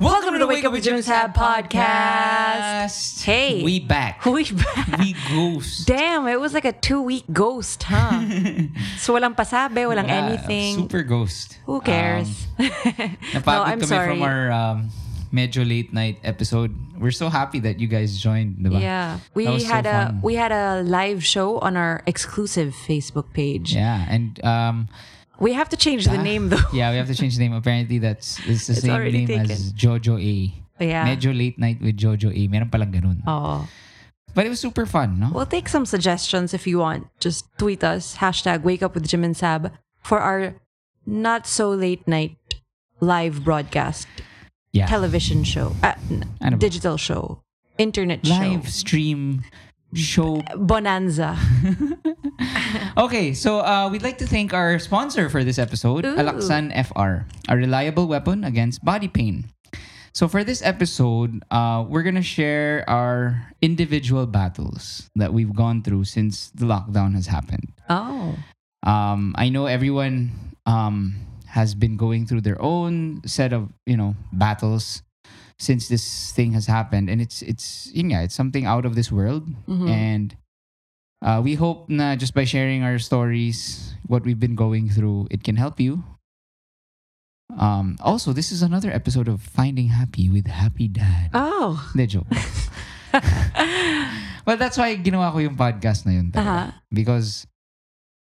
Welcome to the Wake Up with Jim and Sab podcast. Hey. We back. We back. We ghost. Damn, it was like a two-week ghost, huh? so walang pasabi, walang anything. Super ghost. Who cares? Um, no, I'm kami sorry. from our um, medyo late night episode. We're so happy that you guys joined, diba? yeah, we was so had a fun. we had a live show on our exclusive Facebook page. Yeah, and um, We have to change the ah, name though. yeah, we have to change the name. Apparently, that's it's the It's same name as Jojo A. Yeah. Medyo late night with Jojo A. Meron palang ganun. Oh. But it was super fun, no? We'll take some suggestions if you want. Just tweet us, hashtag wake up with Jim and Sab for our not so late night live broadcast yeah. television show, uh, n- Ano ba? digital show, internet Live show, Live stream show bonanza. Okay, so uh, we'd like to thank our sponsor for this episode, Ooh. Alaxan FR, a reliable weapon against body pain. So for this episode, uh, we're gonna share our individual battles that we've gone through since the lockdown has happened. Oh, Um, I know everyone um, has been going through their own set of you know battles since this thing has happened, and it's it's yeah, it's something out of this world, Mhm. and uh, we hope na just by sharing our stories, what we've been going through, it can help you. Um, also, this is another episode of Finding Happy with Happy Dad. oh, Hindi, joke. well, that's why ginawa ko yung podcast na yun. uh-huh. Because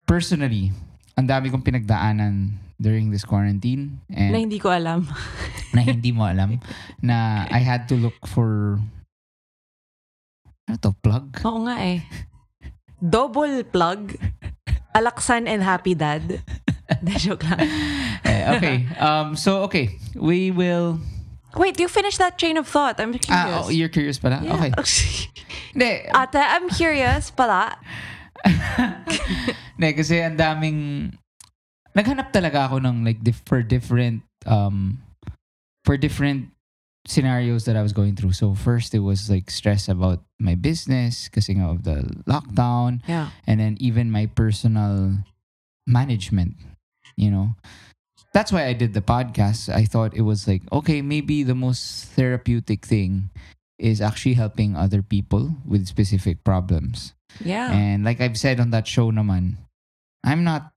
personally, ang dami kong pinagdaanan during this quarantine na and hindi ko alam. na hindi mo alam na I had to look for ano to, plug? Oo nga eh. Double plug. Alaksan and Happy Dad. Hindi, joke lang. Eh, okay. Um, so, okay. We will... Wait, you finish that chain of thought. I'm curious. Ah, oh, you're curious pala? Yeah. Okay. Hindi, Ate, I'm curious pala. hindi, kasi ang daming... Naghanap talaga ako ng like for different um for different scenarios that I was going through. So first it was like stress about my business nga of the lockdown Yeah. and then even my personal management, you know. That's why I did the podcast. I thought it was like, okay, maybe the most therapeutic thing is actually helping other people with specific problems. Yeah. And like I've said on that show naman, I'm not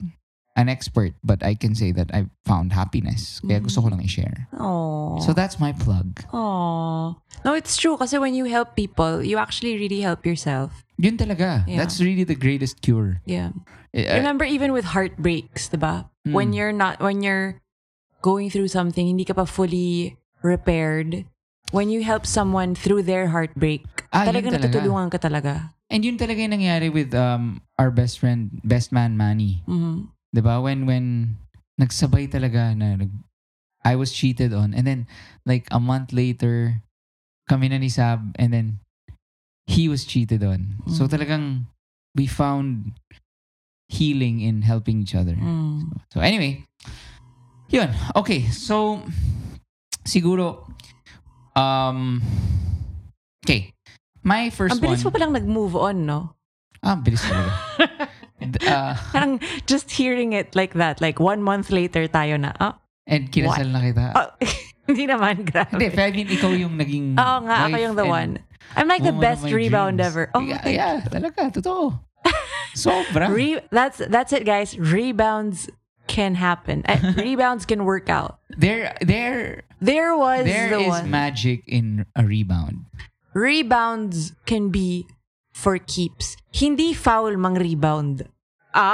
an expert, but I can say that I've found happiness. Kaya gusto ko lang i-share. Oh. So that's my plug. Oh. No, it's true. Kasi when you help people, you actually really help yourself. Yun talaga. Yeah. That's really the greatest cure. Yeah. Eh, Remember even with heartbreaks, diba? When Mm. you're not, when you're going through something, hindi ka pa fully repaired. When you help someone through their heartbreak, Ah, talaga talaga. natutulungan ka talaga. And yun talaga yung nangyari with um our best friend, best man Manny. Mhm. 'Di ba? When when nagsabay talaga na nag, I was cheated on and then like a month later kami na ni Sab and then he was cheated on. So Mm. talagang we found healing in helping each other. Mm. So anyway, yun. Okay, so siguro um okay. My first Ang bilis one. mo palang nag-move on, no? Ah, ang bilis talaga. D- ah, Parang just hearing it like that, like one month later tayo na, ah, and kinasal na kita. oh, hindi naman, grabe. Hindi, pero I mean, ikaw yung naging Oo nga, ako yung the one. I'm like the best rebound dreams. ever. Oh, yeah, yeah, talaga, totoo. Sobra. Re- that's that's it, guys. Rebounds can happen. Uh, rebounds can work out. there, there, There was there the is one. magic in a rebound. Rebounds can be for keeps. Hindi foul mang rebound. Ah!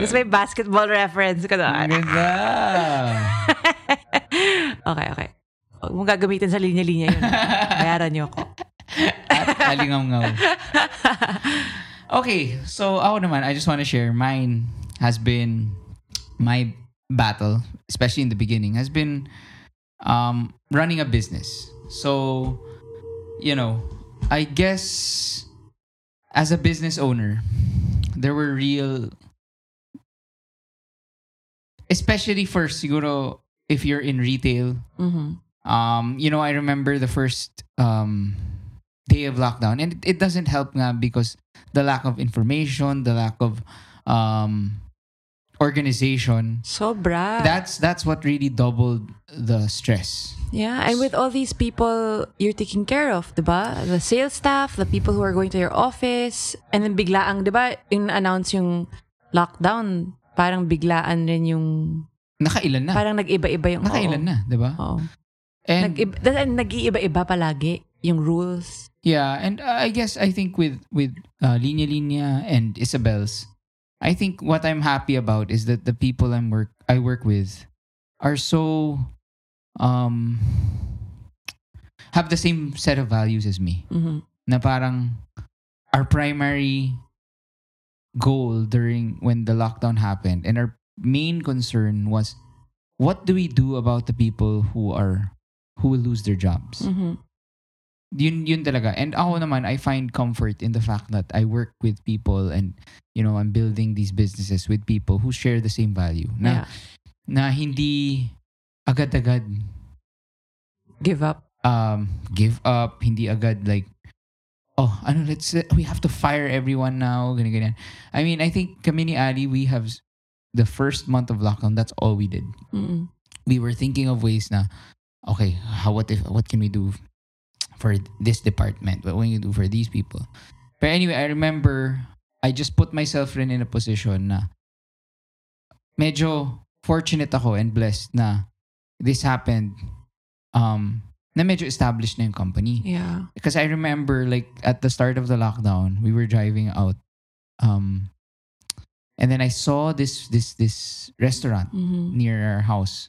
This may basketball reference Ang doon. ganda. Okay, okay. Huwag mong gagamitin sa linya-linya yun. Bayaran niyo ako. At alingaw-ngaw. Okay, so ako naman, I just want to share. Mine has been my battle, especially in the beginning, has been um, running a business. So, you know, I guess as a business owner, there were real, especially for siguro if you're in retail, Mhm. um, you know, I remember the first um, day of lockdown, and it, it doesn't help nga because the lack of information, the lack of um, organization. Sobra. That's that's what really doubled the stress. yeah, and with all these people you're taking care of, diba? The sales staff, the people who are going to your office, and then biglaang, diba, in-announce yung lockdown, parang biglaan rin yung, Nakailan na. parang nag-iba-iba yung, Nakailan oo. na, 'di ba? Oo. And nag-iiba-iba palagi yung rules. yeah, and uh, I guess I think with with uh, Linya Linya and Isabel's, I think what I'm happy about is that the people I'm work I work with are so um have the same set of values as me. Mhm. Na parang our primary goal during when the lockdown happened and our main concern was what do we do about the people who are who will lose their jobs? Mhm. Yun yun talaga and ako naman I find comfort in the fact that I work with people and you know I'm building these businesses with people who share the same value na Yeah. na hindi agad-agad Give up. um give up hindi agad like oh ano let's we have to fire everyone now ganyan ganyan I mean I think kami ni Ali we have the first month of lockdown that's all we did Mm-mm. we were thinking of ways na okay how what if what can we do for this department what can you do for these people but anyway i remember i just put myself rin in a position na medyo fortunate ako and blessed na this happened um na medyo established na yung company Yeah. because I remember like at the start of the lockdown, we were driving out, um, and then I saw this this this restaurant Mhm. near our house,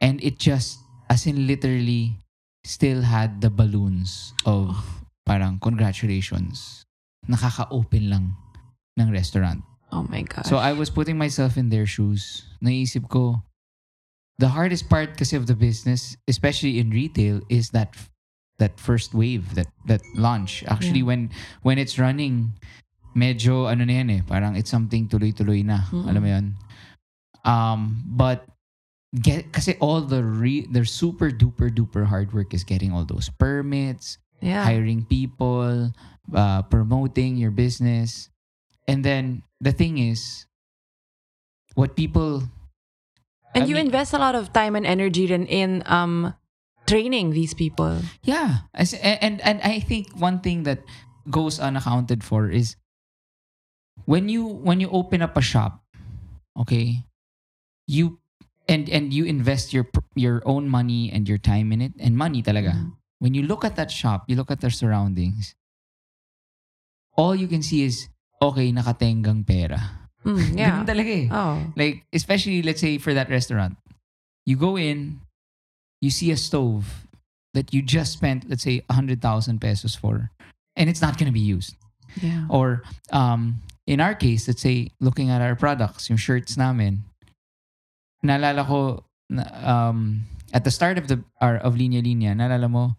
and it just as in literally still had the balloons of parang congratulations, nakaka-open lang ng restaurant. Oh my gosh. So I was putting myself in their shoes. Naisip ko, the hardest part kasi of the business, especially in retail, is that that first wave, that that launch. Actually, Yeah. when when it's running, medyo ano na yan eh, parang it's something tuloy-tuloy na. Mm-mm. Alam mo yun? Um, but get kasi all the re, the super duper duper hard work is getting all those permits, yeah. hiring people, uh, promoting your business. And then the thing is, what people And I you mean- invest a lot of time and energy in, in um training these people. yeah, as, and and I think one thing that goes unaccounted for is when you when you open up a shop, okay, you and and you invest your your own money and your time in it and money talaga. Mhm. When you look at that shop, you look at their surroundings. All you can see is okay, nakatenggang pera. Mm, yeah. Ganun talaga eh. Oh. Like, especially, let's say, for that restaurant, you go in, you see a stove that you just spent, let's say, 100,000 pesos for, and it's not going to be used. Yeah. Or, um, in our case, let's say, looking at our products, yung shirts namin, naalala ko, um, at the start of the our, of Linya Linya, naalala mo,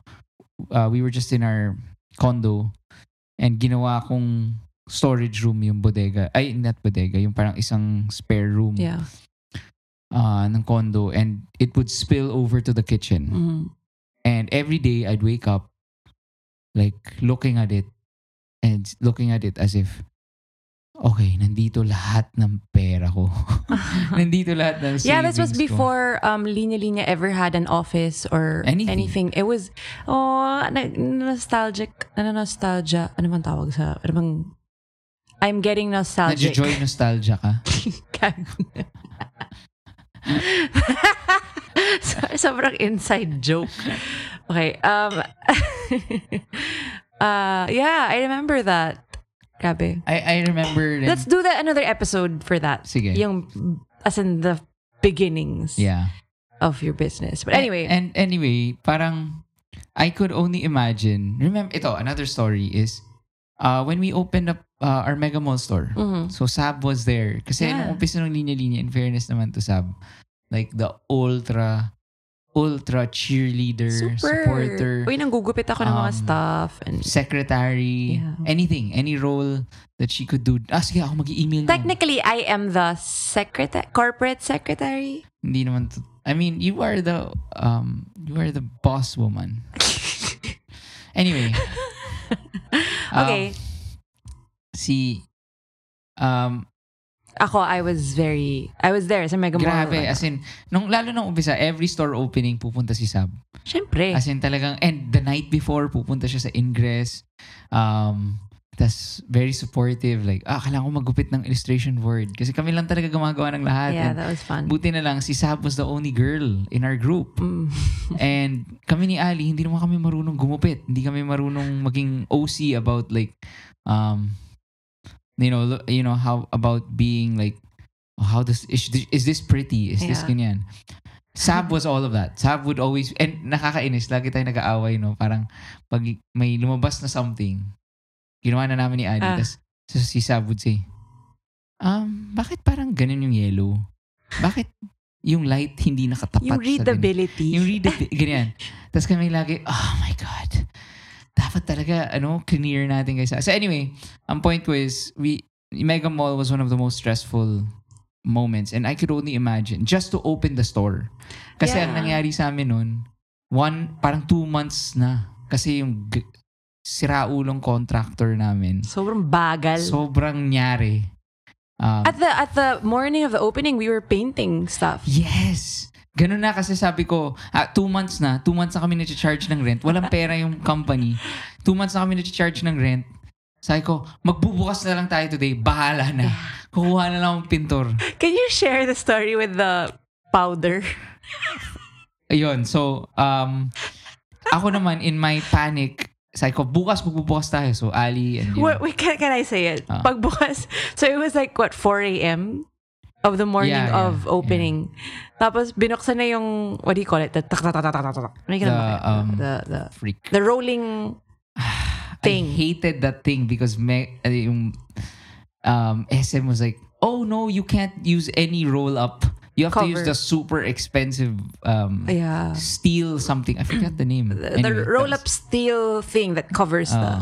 uh, we were just in our condo, and ginawa kong storage room yung bodega. Ay, not bodega. Yung parang isang spare room Yeah. uh, ng condo. And it would spill over to the kitchen. Mhm. And every day, I'd wake up like looking at it and looking at it as if, okay, nandito lahat ng pera ko. nandito lahat ng Yeah, this was savings ko. before um Linya Linya ever had an office or Anything. It was oh na- nostalgic, ano nostalgia, ano bang tawag sa, ano bang I'm getting nostalgic. Nadjo-joy nostalgia ka. So- Sobrang inside joke. Okay. Um. uh. Yeah, I remember that. Grabe. I, I remember rin- Let's do that another episode for that. Sige. Yung as in the beginnings yeah. of your business. But anyway, And, and anyway, parang I could only imagine. Remember, ito, another story is uh, when we opened up uh, our Mega Mall store. Mhm. So Sab was there. Kasi Yeah. nung umpisa ng linya-linya, in fairness naman to Sab, like the ultra, ultra cheerleader, super. supporter, Uy, nanggugupit ako ng mga um, stuff. And secretary, Yeah. anything, any role that she could do. Ah, sige, ako mag-email. mo. technically, I am the secretary, corporate secretary. Hindi naman to, I mean, you are the, um, you are the boss woman. Anyway. um, Okay. si, um, Ako, I was very, I was there sa Mega Mall. Grabe. As in, nung, lalo nung umpisa, every store opening, pupunta si Sab. Siyempre. As in talagang, and the night before, pupunta siya sa Ingress. Um, tas very supportive. Like, ah, kailangan ko magupit ng illustration board. Kasi kami lang talaga gumagawa ng lahat. yeah, And that was fun. buti na lang, si Sab was the only girl in our group. Mm. And kami ni Ali, hindi naman kami marunong gumupit. Hindi kami marunong maging OC about like, um, you know, you know how about being like, how does is, this- is this pretty? Is this Yeah. ganyan? Sab was all of that. Sab would always, and nakakainis, lagi tayo nag-aaway, no? Parang pag may lumabas na something, ginawa na namin ni Ali, Ah. tas so si Sab would say, um, bakit parang ganun yung yellow? Bakit yung light hindi nakatapat Yung sa ganun?" readability. Yung read ganyan. Tapos kami lagi, oh my God. Dapat talaga, ano, clear natin guys. So anyway, ang point ko is, we, Mega Mall was one of the most stressful moments. And I could only imagine, just to open the store. Kasi Yeah. ang nangyari sa amin nun, one, parang two months na. Kasi yung g- siraulong contractor namin, Sobrang bagal. sobrang nyari. Um, at the at the morning of the opening, we were painting stuff. Yes! Ganun na kasi sabi ko, ah, two months na, two months na kami na-charge ng rent. Walang pera yung company. Two months na kami na-charge ng rent. Sabi ko, magbubukas na lang tayo today. Bahala na. Kukuha na lang ang pintor. Can you share the story with the powder? Ayun, so, um, ako naman, in my panic, sabi ko, bukas magbubukas tayo. So, Ali and you Wait, wait, can, can I say it? Ah. Pagbukas. So it was like, what, 4 a.m. of the morning Yeah, yeah, of opening. Tapos binuksan na yung, what do you call it? The, tak, tak, tak, tak, tak, tak, um, the, the, freak. the rolling thing. I hated that thing because me, uh, yung, um, SM was like, oh no, you can't use any roll up. You have to use Cover. the super expensive um, yeah. steel something. I forgot the name. The, Anyway, the roll up steel thing that covers Uh,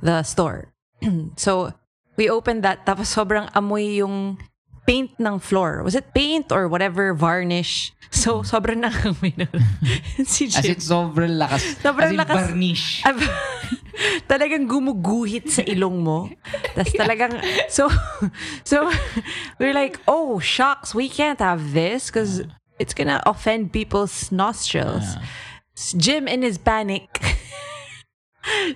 the the store. so we opened that tapos sobrang amoy yung paint ng floor. Was it paint or whatever varnish? So sobrang nangamoy na. si as Jim. in, sobrang lakas. Sobrang as in, lakas. varnish. Talagang gumuguhit sa ilong mo. Tapos talagang, so, so, we're like, oh, shucks, we can't have this because it's gonna offend people's nostrils. Jim, in his panic,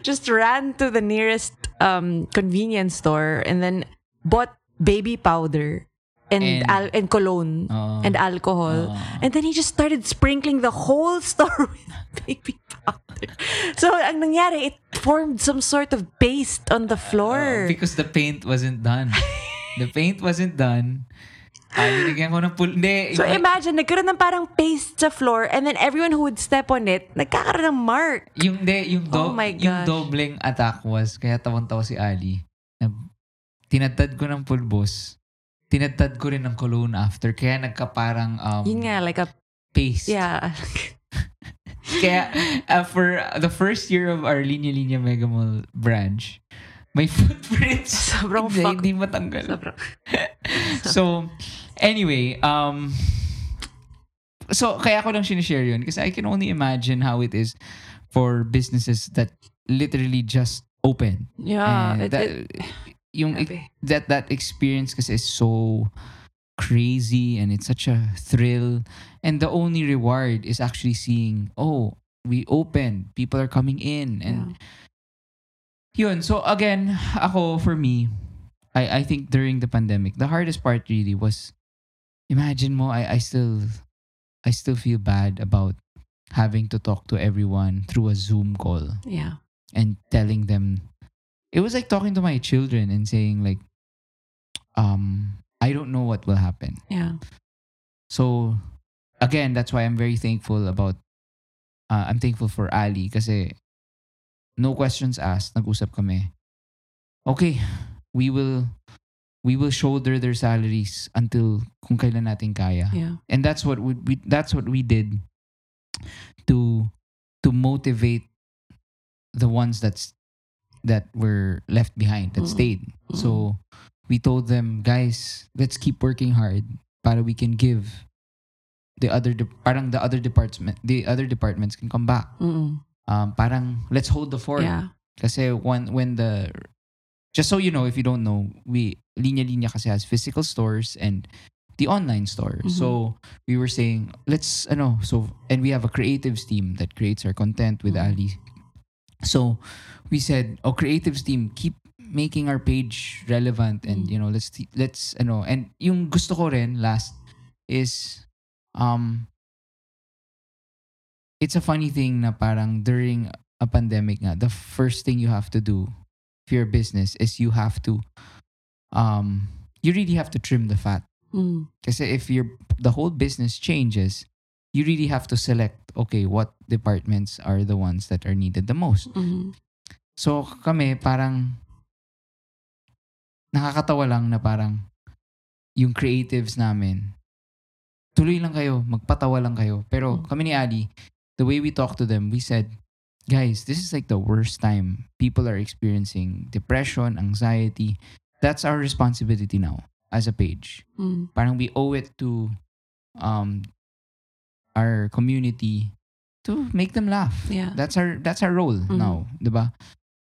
just ran to the nearest um, convenience store and then bought baby powder and And- al- and cologne Oo. and alcohol. Oo. And then he just started sprinkling the whole store with baby powder. So, ang nangyari, it formed some sort of paste on the floor. because the paint wasn't done. the paint wasn't done. Ay, binigyan ko ng pul... Hindi. so, imagine, nagkaroon ng parang paste sa floor and then everyone who would step on it, nagkakaroon ng mark. Yung de, yung do, Oh my yung dobleng attack was kaya tawang-tawa si Ali. Na, tinatad ko ng pulbos. Tinatad ko rin ng cologne after. Kaya nagka parang um, Yun nga, like a, paste. yeah. Kaya uh, for the first year of our Linya Linya Mega Mall branch, may footprints. Sobrang hindi, fuck. hindi matanggal. Sobrang, So, anyway, um, so kaya ko lang sinishare yun kasi I can only imagine how it is for businesses that literally just open. yeah. It- that, it- yung grabe. that that experience kasi is so crazy and it's such a thrill and the only reward is actually seeing oh we opened people are coming in and yun so again ako for me I I think during the pandemic the hardest part really was imagine mo I I still I still feel bad about having to talk to everyone through a Zoom call yeah. and telling them it was like talking to my children and saying like um I don't know what will happen. Yeah. So again, that's why I'm very thankful about uh, I'm thankful for Ali kasi no questions asked, nag-usap kami. Okay, we will we will shoulder their salaries until kung kailan natin kaya Yeah. and that's what we, we that's what we did to to motivate the ones that's that were left behind that Mm. stayed so we told them guys let's keep working hard para we can give the other de- parang the other department the other departments can come back Mm-mm. um parang let's hold the fort Yeah. kasi when when the just so you know, if you don't know, we Linya Linya kasi has physical stores and the online store. Mhm. So we were saying, let's ano, so and we have a creatives team that creates our content with Mhm. Ali. So we said, oh, creatives team, keep making our page relevant and you know, let's let's ano, and yung gusto ko rin last is um it's a funny thing na parang during a pandemic nga, the first thing you have to do for your business is you have to um you really have to trim the fat. Mm. Kasi if your the whole business changes, you really have to select okay, what departments are the ones that are needed the most. Mhm. So kami parang nakakatawa lang na parang yung creatives namin tuloy lang kayo, magpatawa lang kayo. Pero Mm. kami ni Ali, the way we talk to them, we said, guys, this is like the worst time. People are experiencing depression, anxiety. That's our responsibility now as a page. Mm. Parang we owe it to um our community to make them laugh. Yeah. That's our that's our role Mhm. now, 'di ba?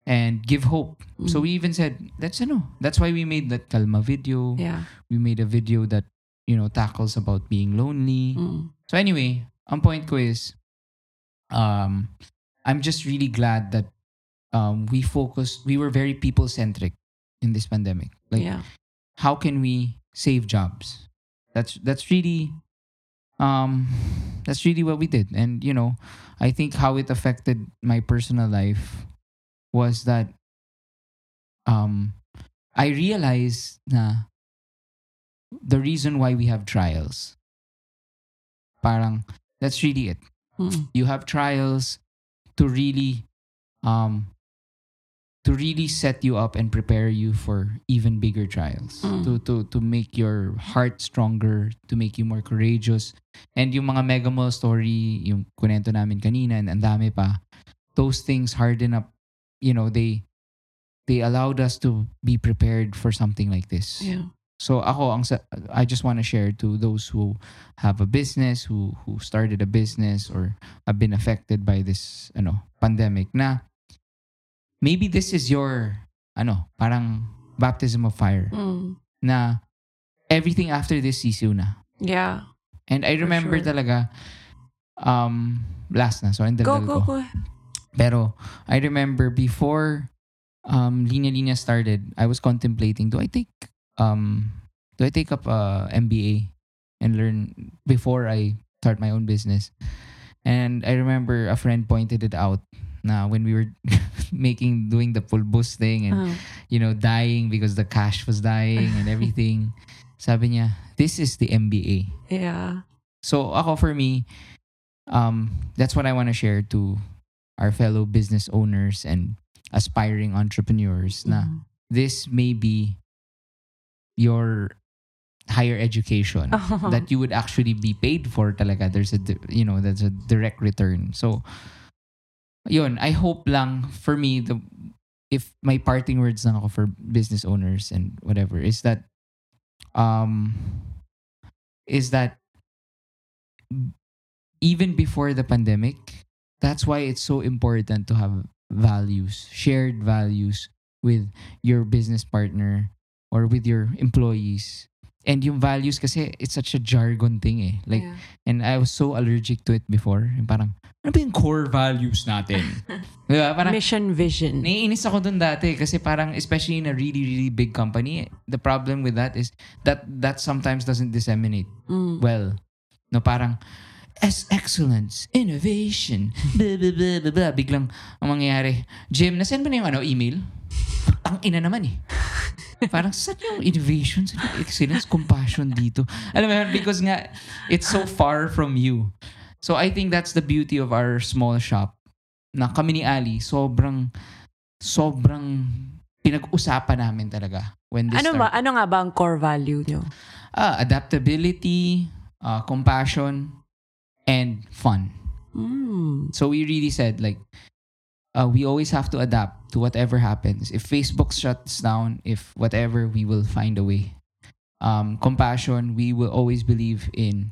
And give hope. So Mm. we even said, that's ano, that's why we made that Kalma video. Yeah. We made a video that, you know, tackles about being lonely. Mm. So anyway, ang point ko is, um, I'm just really glad that um, we focused, we were very people-centric in this pandemic. Like, yeah. how can we save jobs? That's that's really, um, that's really what we did. And you know, I think how it affected my personal life was that, um, I realized na the reason why we have trials. Parang that's really it. Mm. You have trials to really um to really set you up and prepare you for even bigger trials. Mm. To to to make your heart stronger, to make you more courageous. And yung mga mega mall story, yung kunento namin kanina and ang dami pa, those things harden up, you know, they they allowed us to be prepared for something like this. Yeah. So ako ang I just want to share to those who have a business, who who started a business or have been affected by this ano pandemic na maybe this is your ano parang baptism of fire Mm. na everything after this sisiw na. Yeah. And I remember sure. talaga um last na so ang Go, go, ko. go. Pero I remember before um Linya Linya started, I was contemplating, do I take um do I take up a MBA and learn before I start my own business? And I remember a friend pointed it out na when we were making doing the full boost thing and Uh, you know dying because the cash was dying and everything. Sabi niya, this is the MBA. yeah. So ako for me, um, that's what I want to share to our fellow business owners and aspiring entrepreneurs na Mm. this may be your higher education Oh. that you would actually be paid for talaga. There's a, you know, there's a direct return. So, yun, I hope lang for me, the if my parting words lang ako for business owners and whatever is that, um, is that even before the pandemic, that's why it's so important to have values, shared values with your business partner or with your employees. And yung values kasi it's such a jargon thing eh. Like yeah. and I was so allergic to it before. Parang ano ba yung core values natin? diba? Parang mission vision. Naiinis ako dun dati kasi parang especially in a really really big company, the problem with that is that that sometimes doesn't disseminate Mm. well. No parang as excellence, innovation, blah, blah, blah, blah, blah. Biglang ang mangyayari, Jim, nasend mo na yung ano, email? Ang ina naman eh. Parang saan yung innovation, saan yung excellence, compassion dito? Alam mo because nga, it's so far from you. So I think that's the beauty of our small shop. Na kami ni Ali, sobrang, sobrang pinag-usapan namin talaga when this Ano ba? Ano nga ba ang core value nyo? Ah, adaptability, uh, compassion, and fun. Mm. So we really said like, uh, we always have to adapt to whatever happens. If Facebook shuts down, if whatever, we will find a way. Um, compassion, we will always believe in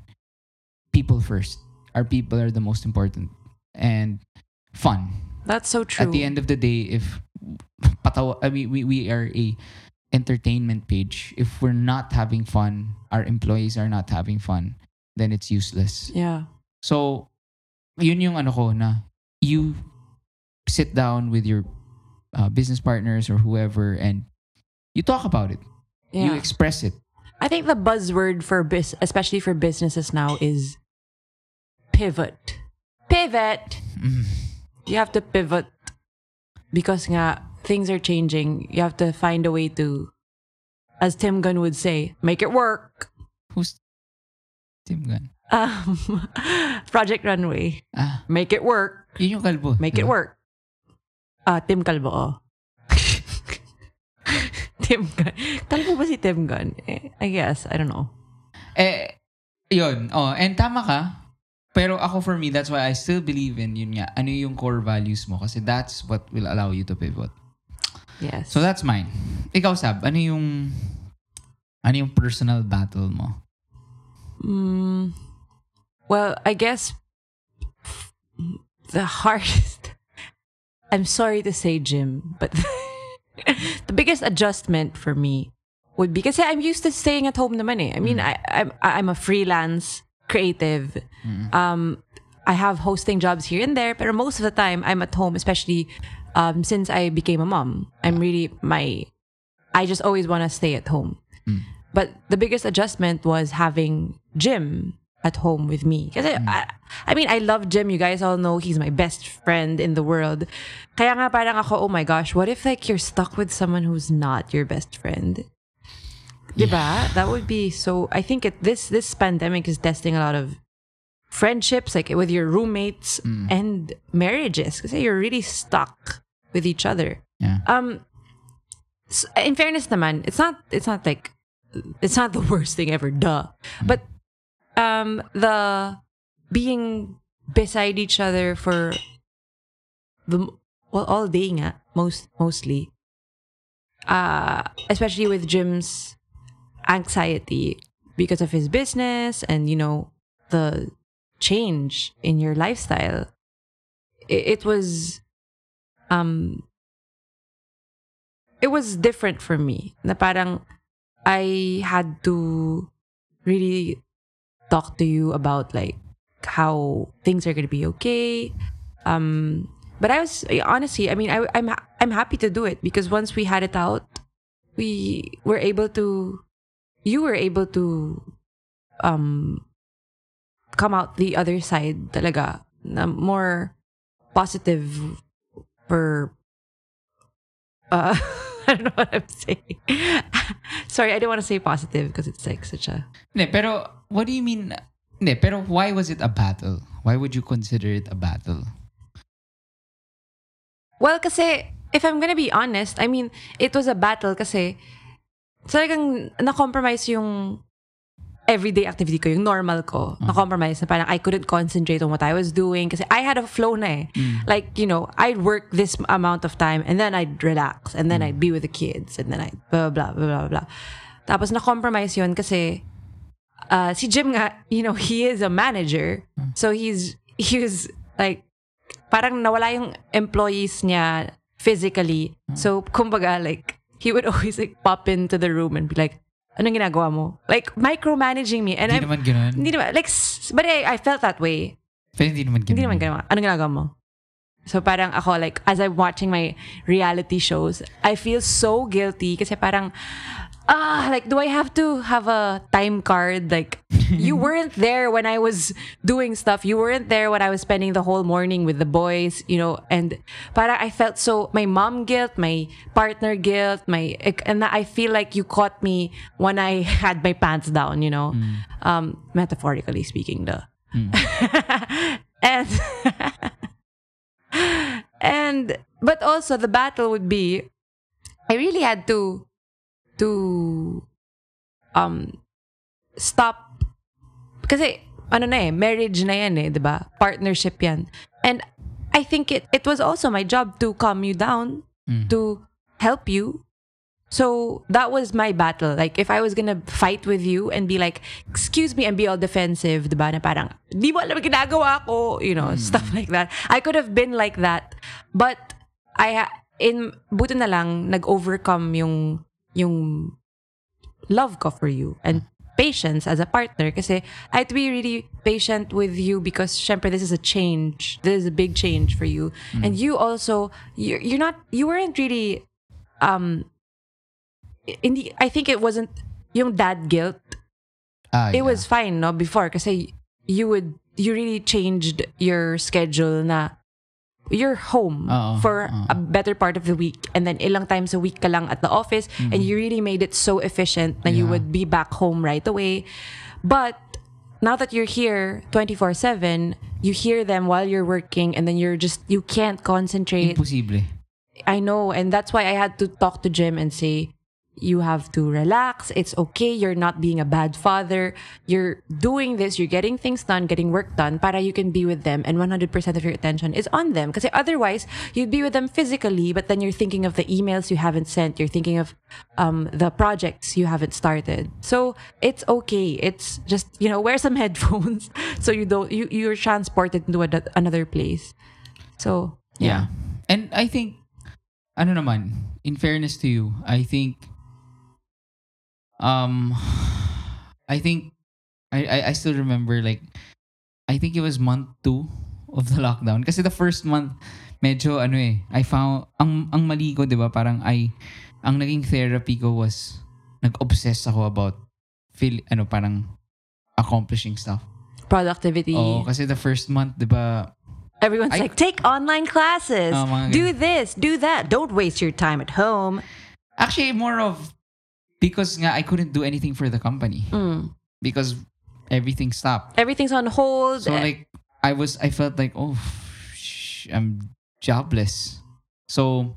people first. Our people are the most important, and fun. That's so true. At the end of the day, if patawa, I mean, we, we are a entertainment page. If we're not having fun, our employees are not having fun, then it's useless. Yeah. So, yun yung ano ko na you sit down with your uh, business partners or whoever and you talk about it. You express it. I think the buzzword for bis, especially for businesses now, is pivot. Pivot. Mm. You have to pivot because nga things are changing. You have to find a way to, as Tim Gunn would say, make it work. Who's Tim Gunn? Um, Project Runway, Ah, make it work. yun yung kalbo. Make it work. Ah, Tim Calvo. oh. Tim Gunn. Kalbo ba si Tim Gunn? Eh, I guess. I don't know. Eh, yun. Oh, and tama ka. Pero ako for me, that's why I still believe in yun nga. Ano yung core values mo? Kasi that's what will allow you to pivot. Yes. So that's mine. Ikaw, Sab, ano yung ano yung personal battle mo? Mm, well, I guess the hardest. I'm sorry to say, Jim, but the biggest adjustment for me would be because I'm used to staying at home naman eh. I mean, I, I'm I'm a freelance creative. Um, I have hosting jobs here and there, but most of the time I'm at home, especially um, since I became a mom. I'm really my. I just always want to stay at home. But the biggest adjustment was having Jim at home with me. Kasi, I, I mean, I love Jim. You guys all know he's my best friend in the world. Kaya nga parang ako, oh my gosh, what if like you're stuck with someone who's not your best friend? Diba? That would be so. I think it, this this pandemic is testing a lot of friendships, like with your roommates and marriages, because you're really stuck with each other. Yeah. Um, s- in fairness, naman, it's not. It's not like it's not the worst thing ever. Duh. But um, the being beside each other for the well all day nga, most mostly. Uh, especially with Jim's anxiety because of his business and you know the change in your lifestyle. It, it was um it was different for me. Na parang I had to really talk to you about like how things are gonna be okay. Um, but I was honestly, I mean, I, I'm I'm happy to do it because once we had it out, we were able to, you were able to, um, come out the other side talaga na more positive for uh I don't know what I'm saying. Sorry, I don't want to say positive because it's like such a Ne, pero what do you mean? Ne, pero why was it a battle? Why would you consider it a battle? Well, kasi if I'm gonna be honest, I mean, it was a battle kasi talagang na-compromise yung everyday activity ko, yung normal ko. Na-compromise na parang I couldn't concentrate on what I was doing kasi I had a flow na eh. Like, you know, I'd work this amount of time and then I'd relax and then I'd be with the kids and then I'd blah, blah, blah, blah, blah. Tapos na-compromise yun kasi uh, si Jim nga, you know, he is a manager. So he's, he was like, parang nawala yung employees niya physically. So, kumbaga, like, he would always like pop into the room and be like, anong ginagawa mo? Like, micromanaging me. And Hindi I'm, naman ganun. hindi naman, like, but I, I felt that way. Pero hindi naman ganun. Hindi naman. Anong ginagawa mo? So parang ako, like, as I'm watching my reality shows, I feel so guilty kasi parang, ah, like, do I have to have a time card? Like, you weren't there when I was doing stuff. You weren't there when I was spending the whole morning with the boys, you know, and parang I felt so, my mom guilt, my partner guilt, my, and I feel like you caught me when I had my pants down, you know, um, metaphorically speaking, the. and and but also the battle would be I really had to to um stop kasi ano na eh marriage na yan eh 'di ba partnership yan and I think it it was also my job to calm you down to help you so that was my battle. Like if I was gonna fight with you and be like, excuse me, and be all defensive, diba? Na parang, di mo alam ginagawa ko, you know, stuff like that. I could have been like that. But I in buti na lang nag-overcome yung yung love ko for you and patience as a partner. Kasi I had to be really patient with you because syempre this is a change. This is a big change for you. And you also you're, you're not you weren't really um in the I think it wasn't yung dad guilt. Ah, it yeah. was fine no before. Kasi you would you really changed your schedule na you're home Oo, for oo. a better part of the week and then ilang times a week ka lang at the office and you really made it so efficient na you Mm-hmm. Would be back home right away but now that you're here 24/7 you hear them while you're working and then you're just you can't concentrate Imposible. I know, and that's why I had to talk to Jim and say, you have to relax. It's okay. You're not being a bad father. You're doing this. You're getting things done, getting work done, para you can be with them, and 100% of your attention is on them. Because otherwise, you'd be with them physically, but then you're thinking of the emails you haven't sent. You're thinking of um, the projects you haven't started. So it's okay. It's just you know wear some headphones so you don't you you're transported into a, another place. So Yeah. And I think, ano naman, in fairness to you, I think, um, I think, I, I, I still remember, like, I think it was month two of the lockdown. Kasi the first month, medyo, ano eh, I found, ang, ang mali ko, di ba, parang I, ang naging therapy ko was, nag-obsess ako about, feel, ano, parang, accomplishing stuff. productivity. Oo, kasi the first month, di ba, Everyone's I- like, take online classes. Oh, do this, do that. Don't waste your time at home. Actually, more of because nga I couldn't do anything for the company Mm. because everything stopped. Everything's on hold. So like I was, I felt like oh, sh- I'm jobless. So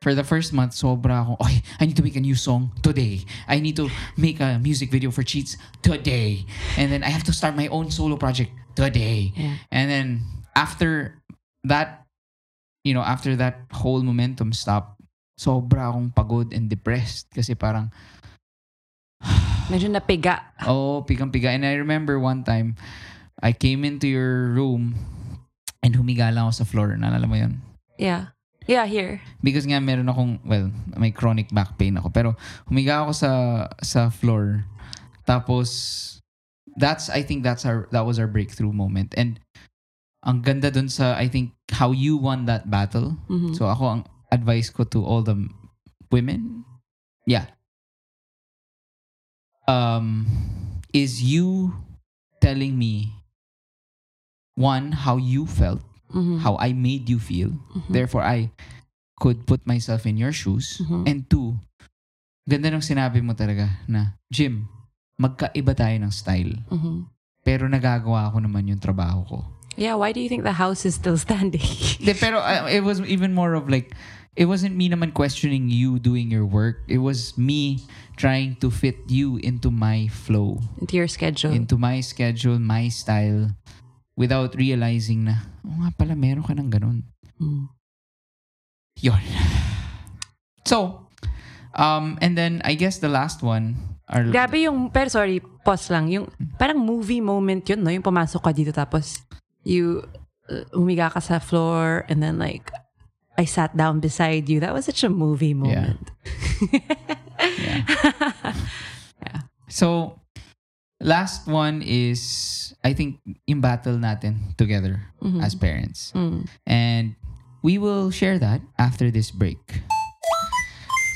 for the first month, sobra ako. I need to make a new song today. I need to make a music video for Cheats today, and then I have to start my own solo project today. Yeah. And then after that, you know, after that whole momentum stopped, sobra akong pagod and depressed kasi parang Medyo napiga. Oh, pigang-piga. And I remember one time, I came into your room and humiga lang ako sa floor. Naalala mo yun? Yeah. Yeah, here. Because nga meron akong, well, may chronic back pain ako. Pero humiga ako sa sa floor. Tapos, that's, I think that's our, that was our breakthrough moment. And ang ganda dun sa, I think, how you won that battle. Mhm. So ako, ang advice ko to all the women, yeah, um, is you telling me, one, how you felt, Mhm. how I made you feel. Mhm. Therefore, I could put myself in your shoes. Mhm. And two, ganda nung sinabi mo talaga na, Jim, magkaiba tayo ng style. Mhm. Pero nagagawa ko naman yung trabaho ko. Yeah, why do you think the house is still standing? De, pero uh, it was even more of like, it wasn't me naman questioning you doing your work. It was me trying to fit you into my flow, Into your schedule. into my schedule, my style, without realizing na, oh nga pala, meron ka ng ganun. Mm. Yun. So, um, and then I guess the last one, are, Grabe yung, pero sorry, pause lang. Yung parang movie moment yun, no? Yung pumasok ka dito tapos you uh, umiga ka sa floor and then like I sat down beside you. That was such a movie moment. Yeah. Yeah. So, last one is, I think, in battle natin together Mhm. as parents. Mm. And we will share that after this break.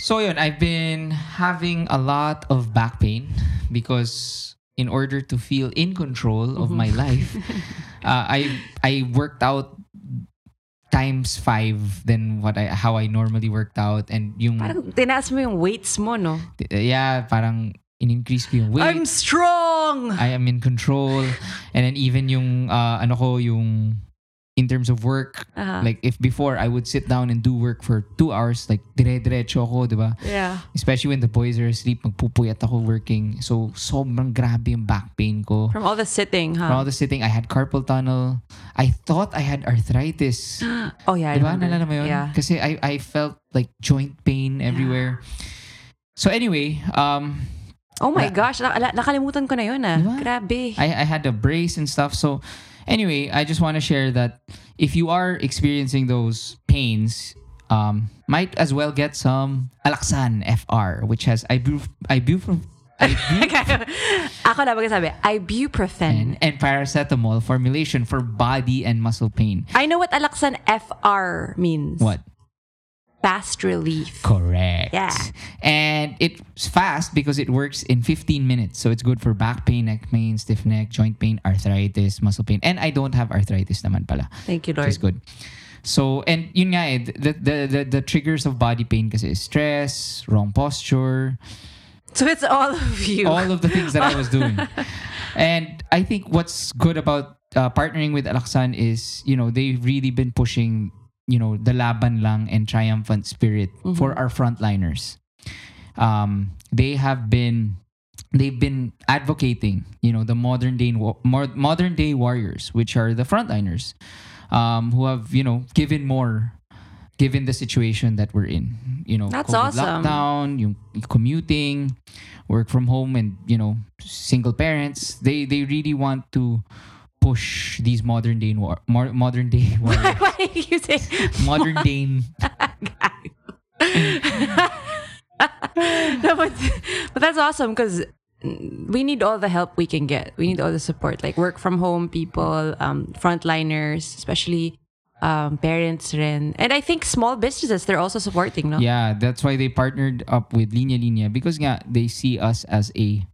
So yun, I've been having a lot of back pain because in order to feel in control of my life, uh, I I worked out times five than what I how I normally worked out and yung Parang tinaas mo yung weights mo, no? yeah parang in-increase ko yung weight. I'm strong! I am in control. And then even yung, uh, ano ko, yung, in terms of work, Aha. like if before I would sit down and do work for two hours, like dire-diretso ako, di ba? yeah. Especially when the boys are asleep, magpupuyat ako working. So, sobrang grabe yung back pain ko. From all the sitting, From huh? all the sitting, I had carpal tunnel. I thought I had arthritis. oh, yeah. I Di ba? remember. Nalala mo yun? Yeah. Kasi I, I felt like joint pain everywhere. So anyway, um, Oh my Na- gosh, nakalimutan ko na yun ah. Diba? Grabe. I, I had a brace and stuff. So anyway, I just want to share that if you are experiencing those pains, um, might as well get some Alaxan FR, which has ibuf ibuprofen Ako na magsasabi, ibuprofen. and paracetamol formulation for body and muscle pain. I know what Alaxan FR means. What? Fast relief. Correct. Yeah. And it's fast because it works in 15 minutes. So it's good for back pain, neck pain, stiff neck, joint pain, arthritis, muscle pain. And I don't have arthritis naman pala. Thank you, Which is Lord. good. So, and yun nga eh, the, the, the, the triggers of body pain kasi is stress, wrong posture, So it's all of you. all of the things that I was doing. And I think what's good about uh, partnering with Alaxan is, you know, they've really been pushing, you know, the laban lang and triumphant spirit for our frontliners. Um, they have been they've been advocating, you know, the modern day modern day warriors, which are the frontliners, um, who have, you know, given more given the situation that we're in. You know, That's COVID awesome. lockdown, yung commuting, work from home and, you know, single parents. They they really want to push these modern day war, modern day warriors. Why did you say modern day no, but, but that's awesome because we need all the help we can get. We need all the support, like work from home people, um, frontliners, especially um, parents, rin. and I think small businesses they're also supporting. No, Yeah, that's why they partnered up with Linya Linya because nga, they see us as a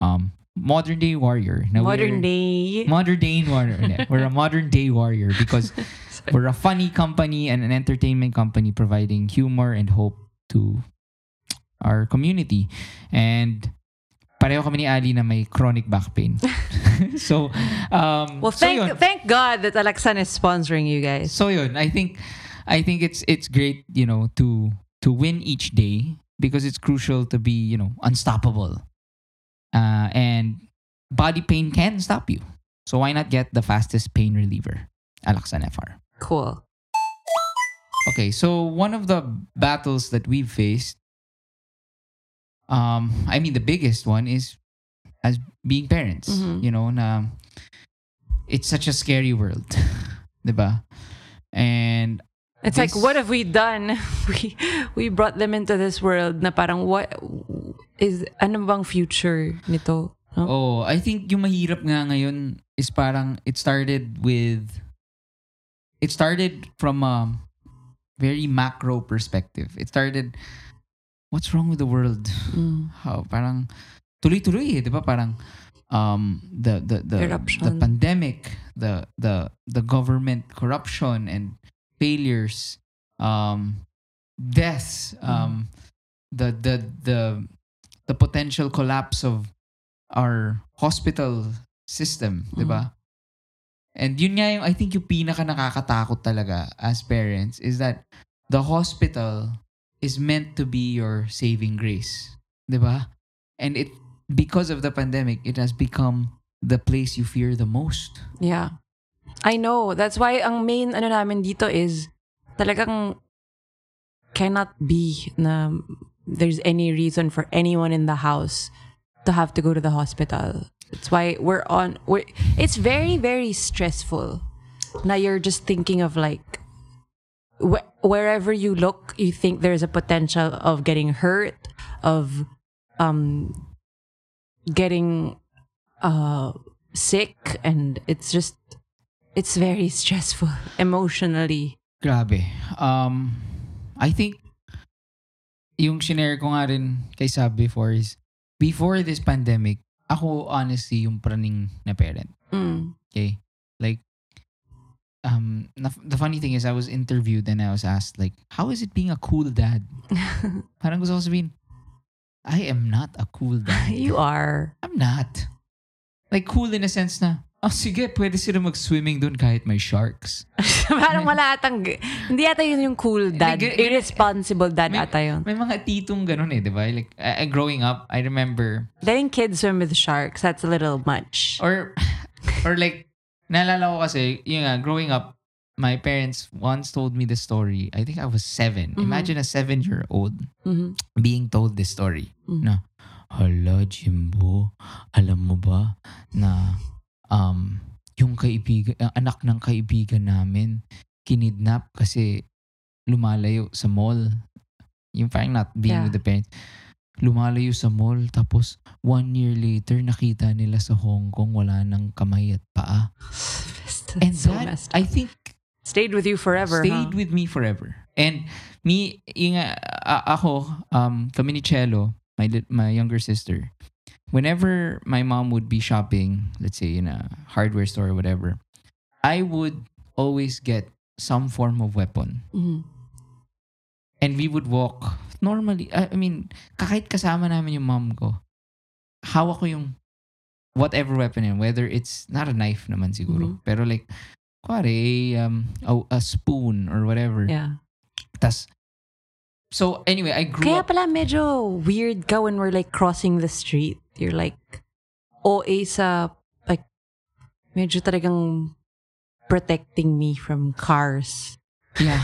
um modern day warrior. Modern day. Modern day warrior. We're a modern day warrior because we're a funny company and an entertainment company providing humor and hope to our community. And pareho kami ni Ali na may chronic back pain. so, um, well, so thank yun. thank God that Alaxan is sponsoring you guys. So yun, I think I think it's it's great, you know, to to win each day because it's crucial to be, you know, unstoppable. Uh, and body pain can stop you. So why not get the fastest pain reliever, Alaxan FR? Cool. Okay, so one of the battles that we've faced, um, I mean the biggest one is as being parents. Mhm. You know, na it's such a scary world, diba? And It's like, what have we done? We we brought them into this world na parang what is ano bang future nito? No? Oh, I think yung mahirap nga ngayon is parang it started with it started from a very macro perspective. It started what's wrong with the world? Mm. How parang tuloy-tuloy eh, 'di ba? Parang um the the the, Corruption. the pandemic, the the the government corruption and failures, um deaths, um the the the the potential collapse of our hospital system, 'di ba? And yun nga yung I think yung pinaka nakakatakot talaga as parents is that the hospital is meant to be your saving grace, 'di ba? And it because of the pandemic, it has become the place you fear the most. Yeah. I know. That's why ang main ano namin dito is talagang cannot be na there's any reason for anyone in the house to have to go to the hospital. That's why we're on we're it's very very stressful. Now you're just thinking of like wh- wherever you look, you think there's a potential of getting hurt, of um getting uh sick and it's just it's very stressful emotionally. Grabe. Um, I think yung shinare ko nga rin kay Sab before is before this pandemic, ako honestly yung praning na parent. Mm. Okay. Like, um, na- the funny thing is I was interviewed and I was asked like, how is it being a cool dad? Parang gusto ko sabihin, I am not a cool dad. you are. I'm not. Like, cool in a sense na, oh sige, pwede sila mag-swimming dun kahit may sharks. Parang wala atang, hindi ata yun yung cool dad. Irresponsible dad May- ata yun. May mga titong ganun eh, di ba? Like, I- growing up, I remember, Letting kids swim with sharks, that's a little much. or, or like, naalala ko kasi, yun nga, growing up, my parents once told me the story. I think I was 7 Mhm. Imagine a seven-year-old Mhm. being told this story. Mhm. Na, hala, Jimbo, alam mo ba na um, yung kaibigan, ang anak ng kaibigan namin, kinidnap kasi lumalayo sa mall. Yung parang not being Yeah. with the parents. Lumalayo sa mall. Tapos, one year later, nakita nila sa Hong Kong wala nang kamay at paa. And so that, I think, Stayed with you forever, stayed huh? with me forever. And me, yung, uh, ako, um, kami ni Chelo, my, my younger sister, whenever my mom would be shopping, let's say in a hardware store or whatever, I would always get some form of weapon. Mhm. And we would walk normally. I, mean, kahit kasama namin yung mom ko, hawak ko yung whatever weapon yun. Whether it's not a knife naman siguro. Mhm. Pero like, kuwari, um, a, a spoon or whatever. Yeah. Tas, so anyway, I grew Kaya up. pala medyo weird ka when we're like crossing the street. You're like, OA sa, like, medyo talagang protecting me from cars. Yeah.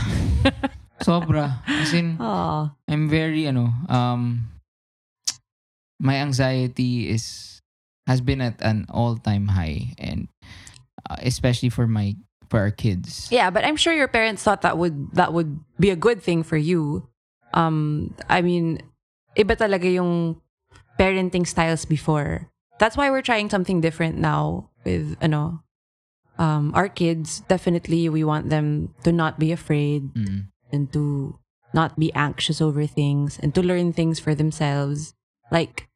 Sobra. As in, Oh. I'm very, ano, um, my anxiety is, has been at an all-time high. And uh, especially for my, for our kids. Yeah, but I'm sure your parents thought that would that would be a good thing for you. Um, I mean, iba talaga yung parenting styles before. That's why we're trying something different now with ano, um, our kids. Definitely, we want them to not be afraid Mm. and to not be anxious over things and to learn things for themselves. Like,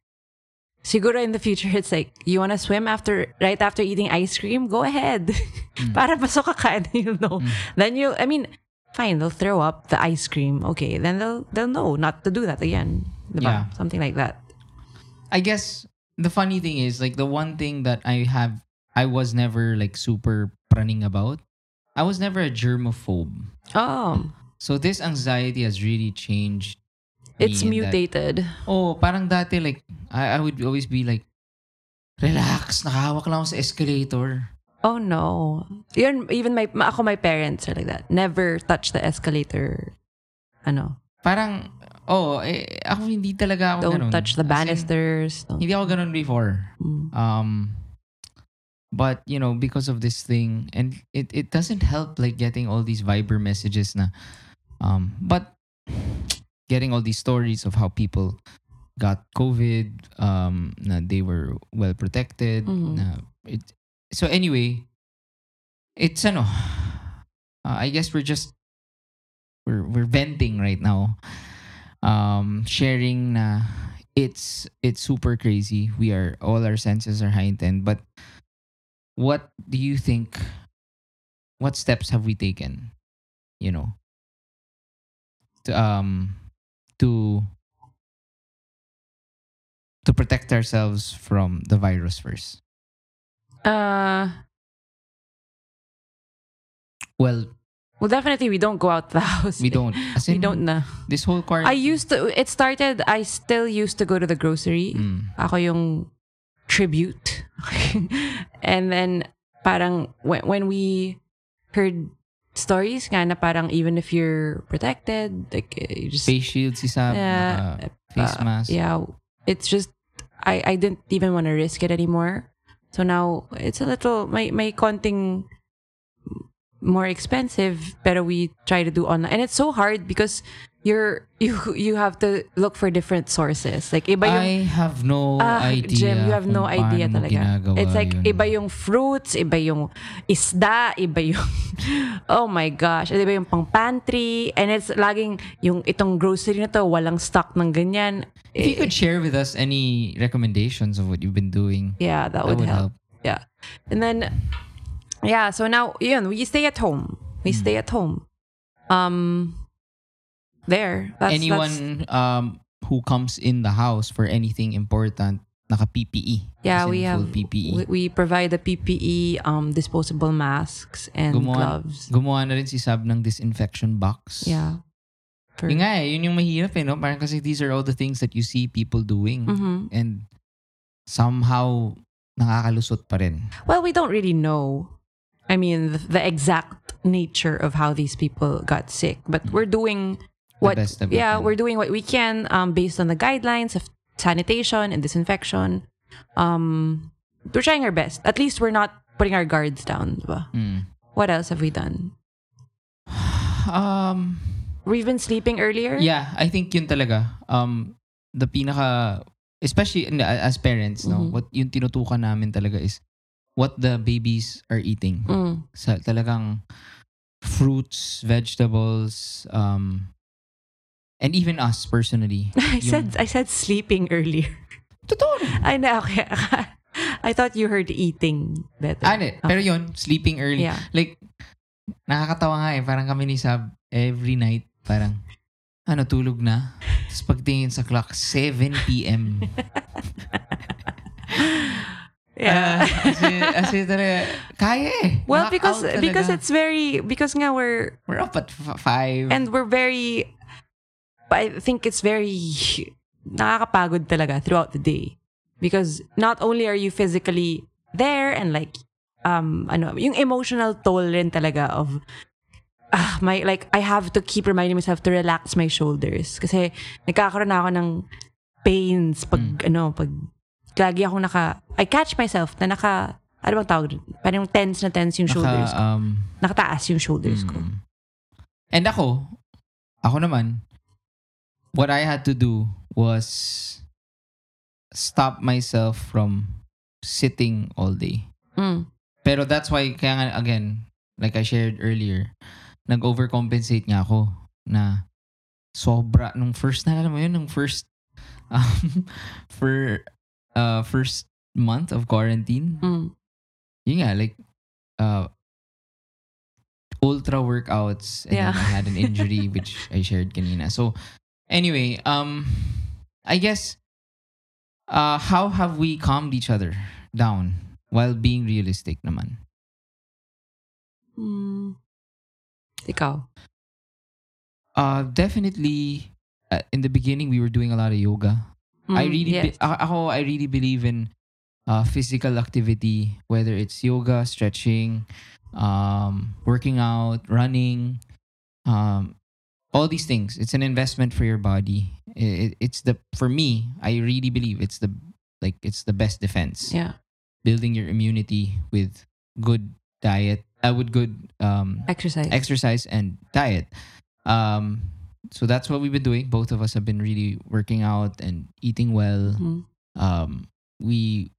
siguro in the future, it's like, you want to swim after, right after eating ice cream? Go ahead. Para pasok ka you'll know. Then you'll, I mean, fine, they'll throw up the ice cream. Okay, then they'll, they'll know not to do that again. Diba? Yeah. Something like that. I guess the funny thing is like the one thing that I have I was never like super praning about. I was never a germaphobe. Oh, So this anxiety has really changed. it's in that- mutated. oh, parang dati like I, I would always be like relax, nakahawak lang ako sa escalator. Oh no. Yun, even my, ako, my parents are like that. Never touch the escalator. Ano, Parang oh, eh, ako hindi talaga ako don't ganun. touch the in, banisters. Don't- hindi ako ganun before. Mm. Um but you know, because of this thing and it it doesn't help like getting all these Viber messages na um but getting all these stories of how people got COVID, um na they were well protected. Mhm. Na it, so anyway, it's ano uh, I guess we're just we're we're venting right now. Um sharing na it's it's super crazy. We are all our senses are heightened, but what do you think what steps have we taken, you know, to um to to protect ourselves from the virus first? Uh, Well, well, definitely we don't go out the house. we don't. As We in, don't na. This whole quarter I used to, it started, I still used to go to the grocery. Mm. Ako yung tribute. and then, parang, when, when we heard stories nga na parang even if you're protected, like, eh, you just, face shield, si Sab, Yeah, face uh, mask. yeah, it's just, I, I didn't even want to risk it anymore. So now, it's a little, may, may konting more expensive, pero we try to do online. And it's so hard because you're, you, you have to look for different sources. Like, iba yung, I have no Ah, idea. Jem, you have no idea talaga. It's like, yun. iba yung fruits, iba yung isda, iba yung, oh my gosh, iba yung pang pantry, and it's laging, yung itong grocery na to, walang stock ng ganyan. If you Eh, could share with us any recommendations of what you've been doing, yeah, that, would, help. Yeah. And then, yeah, so now, yun, we stay at home. We Hmm. stay at home. Um, there. That's, that's, Anyone um who comes in the house for anything important, naka PPE. yeah, we have, PPE. we, we provide the PPE, um, disposable masks and gumawa, gloves. gumawa na rin si Sab ng disinfection box. Yeah. For- Yun nga eh, yun yung mahirap eh, no? Parang kasi these are all the things that you see people doing. Mhm. And somehow, nakakalusot pa rin. Well, we don't really know. I mean, the, the exact nature of how these people got sick, but we're doing what. we yeah, can. we're doing what we can um, based on the guidelines of sanitation and disinfection. Um, we're trying our best. At least we're not putting our guards down. Mm. What else have we done? Um, we've been sleeping earlier. Yeah, I think yun talaga. Um, the pinaka, especially in- as parents, no, Mhm. what yung tinutukan namin talaga is what the babies are eating. Mm. Sa talagang fruits, vegetables, um, and even us personally. I Yung- said I said sleeping earlier. Totoo. I know. Okay. I thought you heard eating better. Ano, pero yun, sleeping early. Yeah. Like, nakakatawa nga eh. Parang kami ni Sab, every night, parang, ano, tulog na. Tapos pagtingin sa clock, 7 p.m. yeah. Ah, as in, as in talaga, kaya eh. well, Knock because because it's very because nga we're We're up at f- 5. and we're very I think it's very nakakapagod talaga throughout the day because not only are you physically there and like um ano yung emotional toll rin talaga of ah, my like I have to keep reminding myself to relax my shoulders kasi nagkakaroon na ako ng pains pag ano pag lagi ako naka I catch myself na naka ano bang tawag doon? Parang tense na tense yung shoulders Naka, ko. um, Nakataas yung shoulders ko. mm. And ako, ako naman, what I had to do was stop myself from sitting all day. Mm. Pero that's why, kaya nga, again, like I shared earlier, nag-overcompensate nga ako na sobra, nung first, naalala mo yun, nung first, um, for, uh, first month of quarantine, Mm. yun nga, like, uh, ultra workouts, and Yeah. then I had an injury, which I shared kanina. So, anyway, um, I guess, uh, how have we calmed each other down while being realistic naman? Mm. Ikaw. Uh, definitely, uh, in the beginning, we were doing a lot of yoga. I Mm, really, yes. be- ako, I really believe in uh, physical activity, whether it's yoga, stretching, um, working out, running, um, all these things. It's an investment for your body. It, it's the for me. I really believe it's the like it's the best defense. Yeah. Building your immunity with good diet, uh, with good um, Exercise. exercise and diet. Um, so that's what we've been doing. Both of us have been really working out and eating well. Mm. Um, we,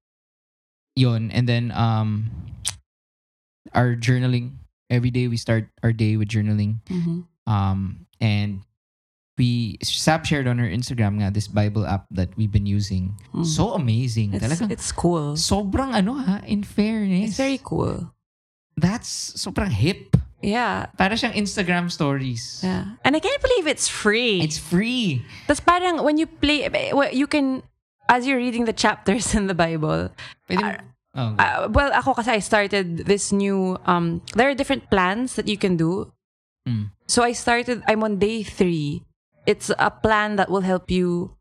yon, and then um, our journaling. Every day we start our day with journaling. Mhm. Um, and we Sab shared on her Instagram nga this Bible app that we've been using. Mm. So amazing. It's, Talagang it's cool. sobrang ano ha, in fairness. It's very cool. That's sobrang hip. Yeah. Para siyang Instagram stories. Yeah. And I can't believe it's free. It's free. Tapos parang when you play, you can, as you're reading the chapters in the Bible, Pwede, Ah, oh, uh, well, ako kasi I started this new, um, there are different plans that you can do. Mm. So I started, I'm on day three. It's a plan that will help you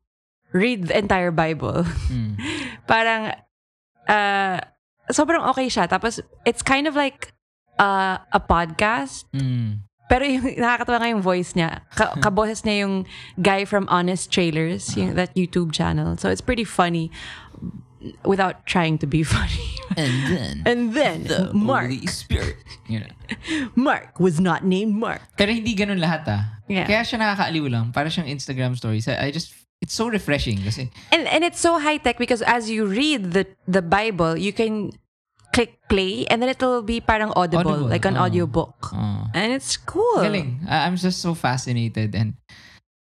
read the entire Bible. Mm. Parang, uh, sobrang okay siya. Tapos, it's kind of like uh, a podcast. Mm. Pero yung nakakatawa nga yung voice niya. Ka- kaboses niya yung guy from Honest Trailers, yung, that YouTube channel. So it's pretty funny without trying to be funny. And then, And then, the Mark. Holy Spirit. Yun. Mark was not named Mark. Pero hindi ganun lahat ah. Yeah. Kaya siya nakakaaliw lang. Para siyang Instagram stories. I just, it's so refreshing kasi, And and it's so high tech because as you read the the Bible, you can click play and then it'll be parang audible, Audible, like an oh. audiobook. uh, And it's cool. galing. I'm just so fascinated. And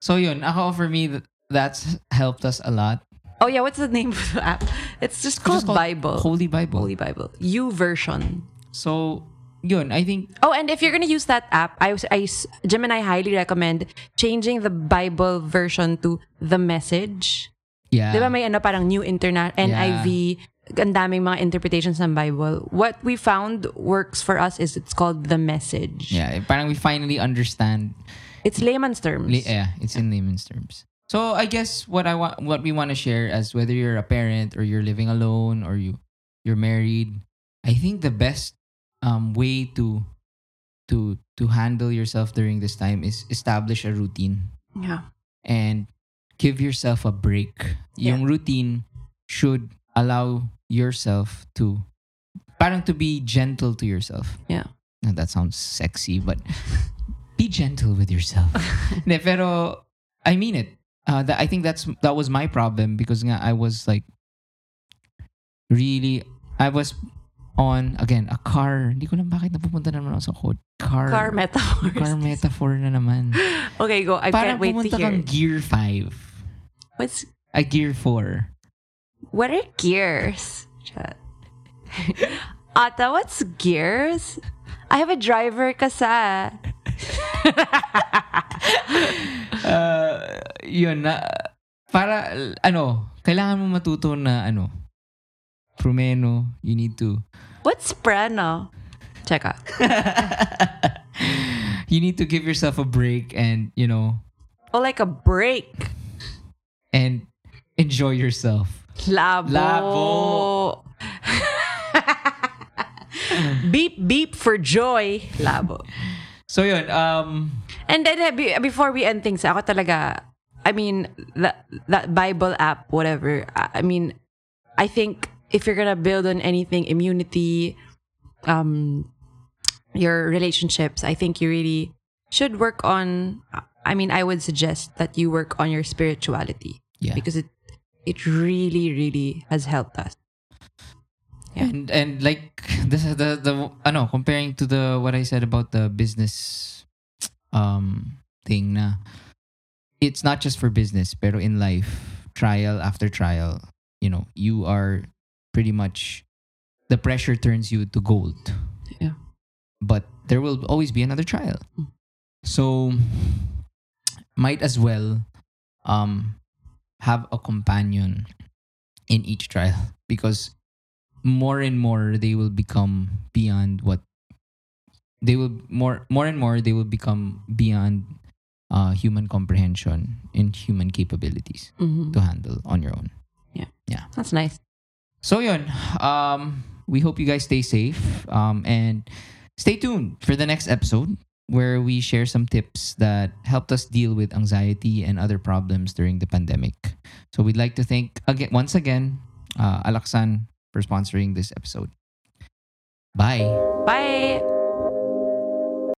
so yun, ako for me, that's helped us a lot. Oh yeah, what's the name of the app? It's just called, Just called Bible. Holy Bible. Holy Bible. YouVersion. So, yun, I think, Oh, and if you're gonna use that app, I, I Jim and I highly recommend changing the Bible version to the Message. yeah. Di ba may ano parang New Internet, NIV, ang daming mga interpretations ng Bible. What we found works for us is it's called the Message. Yeah, parang we finally understand It's layman's terms. La- yeah, it's in layman's terms. So I guess what I want, what we want to share, as whether you're a parent or you're living alone or you you're married, I think the best um, way to to to handle yourself during this time is establish a routine Yeah. and give yourself a break. Yung routine should allow yourself to parang to be gentle to yourself. Yeah. Now, that sounds sexy, but be gentle with yourself. Hindi, pero I mean it. Uh, that, I think that's that was my problem because nga I was like really I was on again a car. Hindi ko lang bakit napupunta naman ako sa code. Car Car metaphors. car metaphor na naman. Okay, go. I Parang can't wait to hear. pumunta hear. kang gear 5. What's A gear 4. What are gears? Chat. Ata, what's gears? I have a driver kasa. uh, yun na para ano kailangan mo matuto na ano prumeno you need to What's prano? out. you need to give yourself a break and you know Oh, like a break. and enjoy yourself Labo. Labo. beep beep for joy. Labo. so yun um And then before we end things, ako talaga, I mean, that, that Bible app, whatever, I I mean, I think if you're gonna build on anything, immunity, um, your relationships, I think you really should work on, I mean, I would suggest that you work on your spirituality yeah because it, it really, really has helped us. Yeah. and and like this the the the ano comparing to the what I said about the business um thing na it's not just for business pero in life trial after trial you know you are pretty much the pressure turns you to gold Yeah. but there will always be another trial Mm. so might as well um have a companion in each trial because more and more they will become beyond what they will more more and more they will become beyond uh, human comprehension and human capabilities Mhm. to handle on your own. Yeah. Yeah. That's nice. So yun, um, we hope you guys stay safe um, and stay tuned for the next episode where we share some tips that helped us deal with anxiety and other problems during the pandemic. So we'd like to thank again once again uh, Alaxan for sponsoring this episode. Bye. Bye.